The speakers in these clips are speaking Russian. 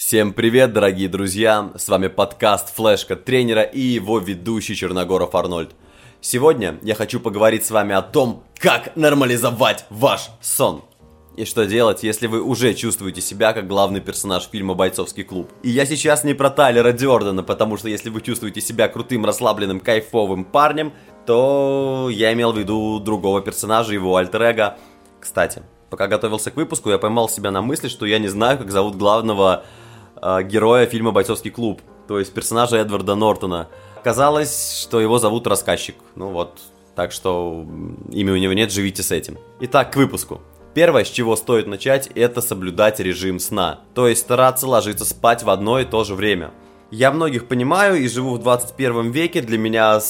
Всем привет, дорогие друзья! С вами подкаст «Флешка тренера» и его ведущий Черногоров Арнольд. Сегодня я хочу поговорить с вами о том, как нормализовать ваш сон. И что делать, если вы уже чувствуете себя как главный персонаж фильма «Бойцовский клуб». И я сейчас не про Тайлера Дёрдена, потому что если вы чувствуете себя крутым, расслабленным, кайфовым парнем, то я имел в виду другого персонажа, его альтер Кстати, пока готовился к выпуску, я поймал себя на мысли, что я не знаю, как зовут главного э, героя фильма «Бойцовский клуб», то есть персонажа Эдварда Нортона. Казалось, что его зовут рассказчик. Ну вот, так что имя у него нет, живите с этим. Итак, к выпуску. Первое, с чего стоит начать, это соблюдать режим сна. То есть стараться ложиться спать в одно и то же время. Я многих понимаю и живу в 21 веке, для меня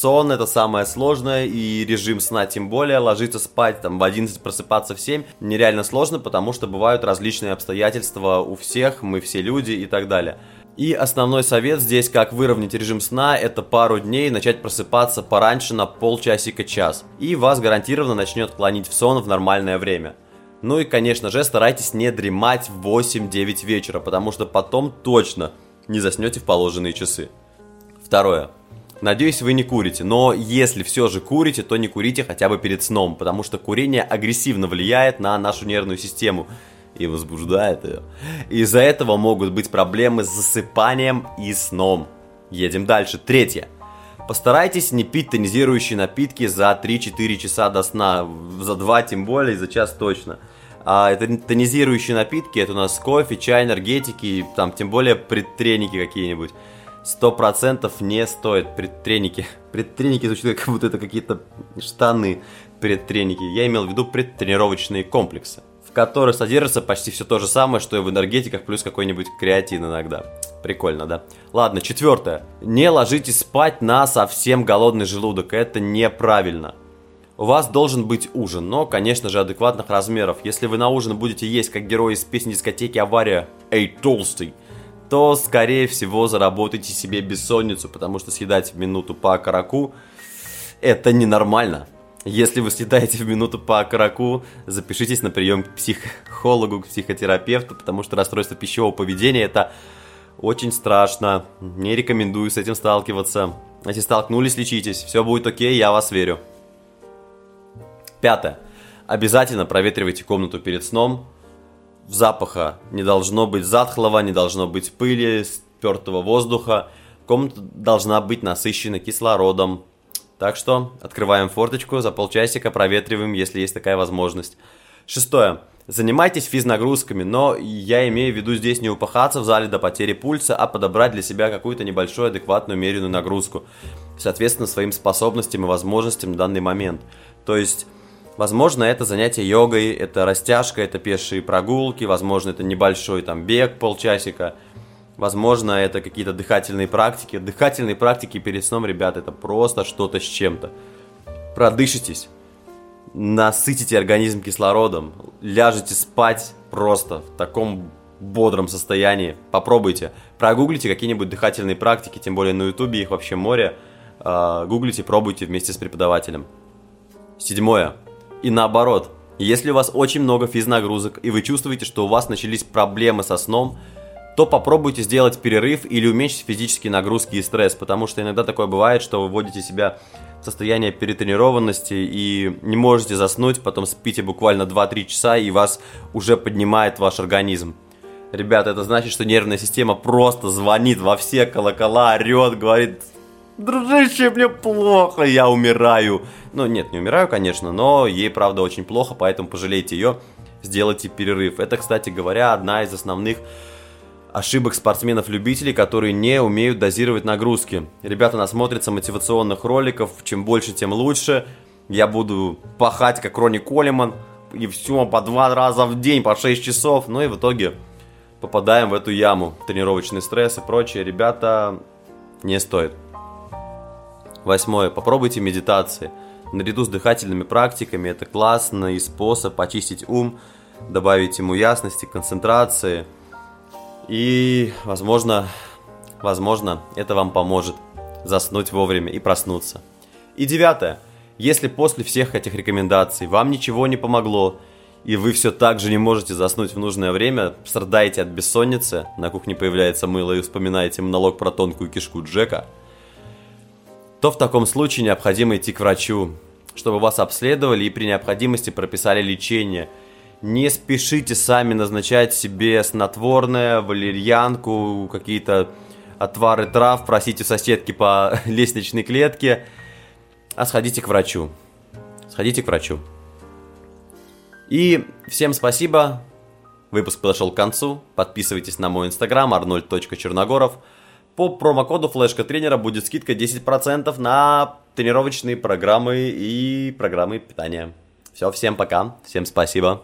сон это самое сложное, и режим сна тем более, ложиться спать там в 11, просыпаться в 7 нереально сложно, потому что бывают различные обстоятельства у всех, мы все люди и так далее. И основной совет здесь, как выровнять режим сна, это пару дней начать просыпаться пораньше на полчасика-час. И вас гарантированно начнет клонить в сон в нормальное время. Ну и, конечно же, старайтесь не дремать в 8-9 вечера, потому что потом точно не заснете в положенные часы. Второе. Надеюсь, вы не курите, но если все же курите, то не курите хотя бы перед сном, потому что курение агрессивно влияет на нашу нервную систему и возбуждает ее. Из-за этого могут быть проблемы с засыпанием и сном. Едем дальше. Третье. Постарайтесь не пить тонизирующие напитки за 3-4 часа до сна, за 2 тем более, за час точно. А это тонизирующие напитки, это у нас кофе, чай, энергетики, там тем более предтреники какие-нибудь сто процентов не стоит предтреники. Предтреники звучит как будто это какие-то штаны предтреники. Я имел в виду предтренировочные комплексы, в которых содержится почти все то же самое, что и в энергетиках, плюс какой-нибудь креатин иногда. Прикольно, да? Ладно, четвертое. Не ложитесь спать на совсем голодный желудок. Это неправильно. У вас должен быть ужин, но, конечно же, адекватных размеров. Если вы на ужин будете есть, как герой из песни дискотеки «Авария», «Эй, толстый», то, скорее всего, заработаете себе бессонницу, потому что съедать в минуту по окороку – это ненормально. Если вы съедаете в минуту по окороку, запишитесь на прием к психологу, к психотерапевту, потому что расстройство пищевого поведения – это очень страшно. Не рекомендую с этим сталкиваться. Если столкнулись, лечитесь. Все будет окей, я вас верю. Пятое. Обязательно проветривайте комнату перед сном запаха не должно быть затхлого, не должно быть пыли, спертого воздуха. Комната должна быть насыщена кислородом. Так что открываем форточку, за полчасика проветриваем, если есть такая возможность. Шестое. Занимайтесь физнагрузками, но я имею в виду здесь не упахаться в зале до потери пульса, а подобрать для себя какую-то небольшую адекватную умеренную нагрузку, соответственно своим способностям и возможностям в данный момент. То есть Возможно, это занятие йогой, это растяжка, это пешие прогулки, возможно, это небольшой там бег полчасика, возможно, это какие-то дыхательные практики. Дыхательные практики перед сном, ребят, это просто что-то с чем-то. Продышитесь, насытите организм кислородом, ляжете спать просто в таком бодром состоянии. Попробуйте. Прогуглите какие-нибудь дыхательные практики, тем более на ютубе их вообще море. А, гуглите, пробуйте вместе с преподавателем. Седьмое. И наоборот, если у вас очень много физнагрузок и вы чувствуете, что у вас начались проблемы со сном, то попробуйте сделать перерыв или уменьшить физические нагрузки и стресс, потому что иногда такое бывает, что вы вводите себя в состояние перетренированности и не можете заснуть, потом спите буквально 2-3 часа и вас уже поднимает ваш организм. Ребята, это значит, что нервная система просто звонит во все колокола, орет, говорит, дружище, мне плохо, я умираю. Ну, нет, не умираю, конечно, но ей, правда, очень плохо, поэтому пожалейте ее, сделайте перерыв. Это, кстати говоря, одна из основных ошибок спортсменов-любителей, которые не умеют дозировать нагрузки. Ребята насмотрятся мотивационных роликов, чем больше, тем лучше. Я буду пахать, как Ронни Коллиман, и все по два раза в день, по 6 часов. Ну и в итоге попадаем в эту яму. Тренировочный стресс и прочее. Ребята, не стоит. Восьмое. Попробуйте медитации. Наряду с дыхательными практиками это классный способ очистить ум, добавить ему ясности, концентрации. И, возможно, возможно, это вам поможет заснуть вовремя и проснуться. И девятое. Если после всех этих рекомендаций вам ничего не помогло, и вы все так же не можете заснуть в нужное время, страдаете от бессонницы, на кухне появляется мыло и вспоминаете монолог про тонкую кишку Джека, то в таком случае необходимо идти к врачу, чтобы вас обследовали и при необходимости прописали лечение. Не спешите сами назначать себе снотворное, валерьянку, какие-то отвары трав, просите соседки по лестничной клетке, а сходите к врачу. Сходите к врачу. И всем спасибо. Выпуск подошел к концу. Подписывайтесь на мой инстаграм arnold.черногоров. По промокоду флешка тренера будет скидка 10% на тренировочные программы и программы питания. Все, всем пока, всем спасибо.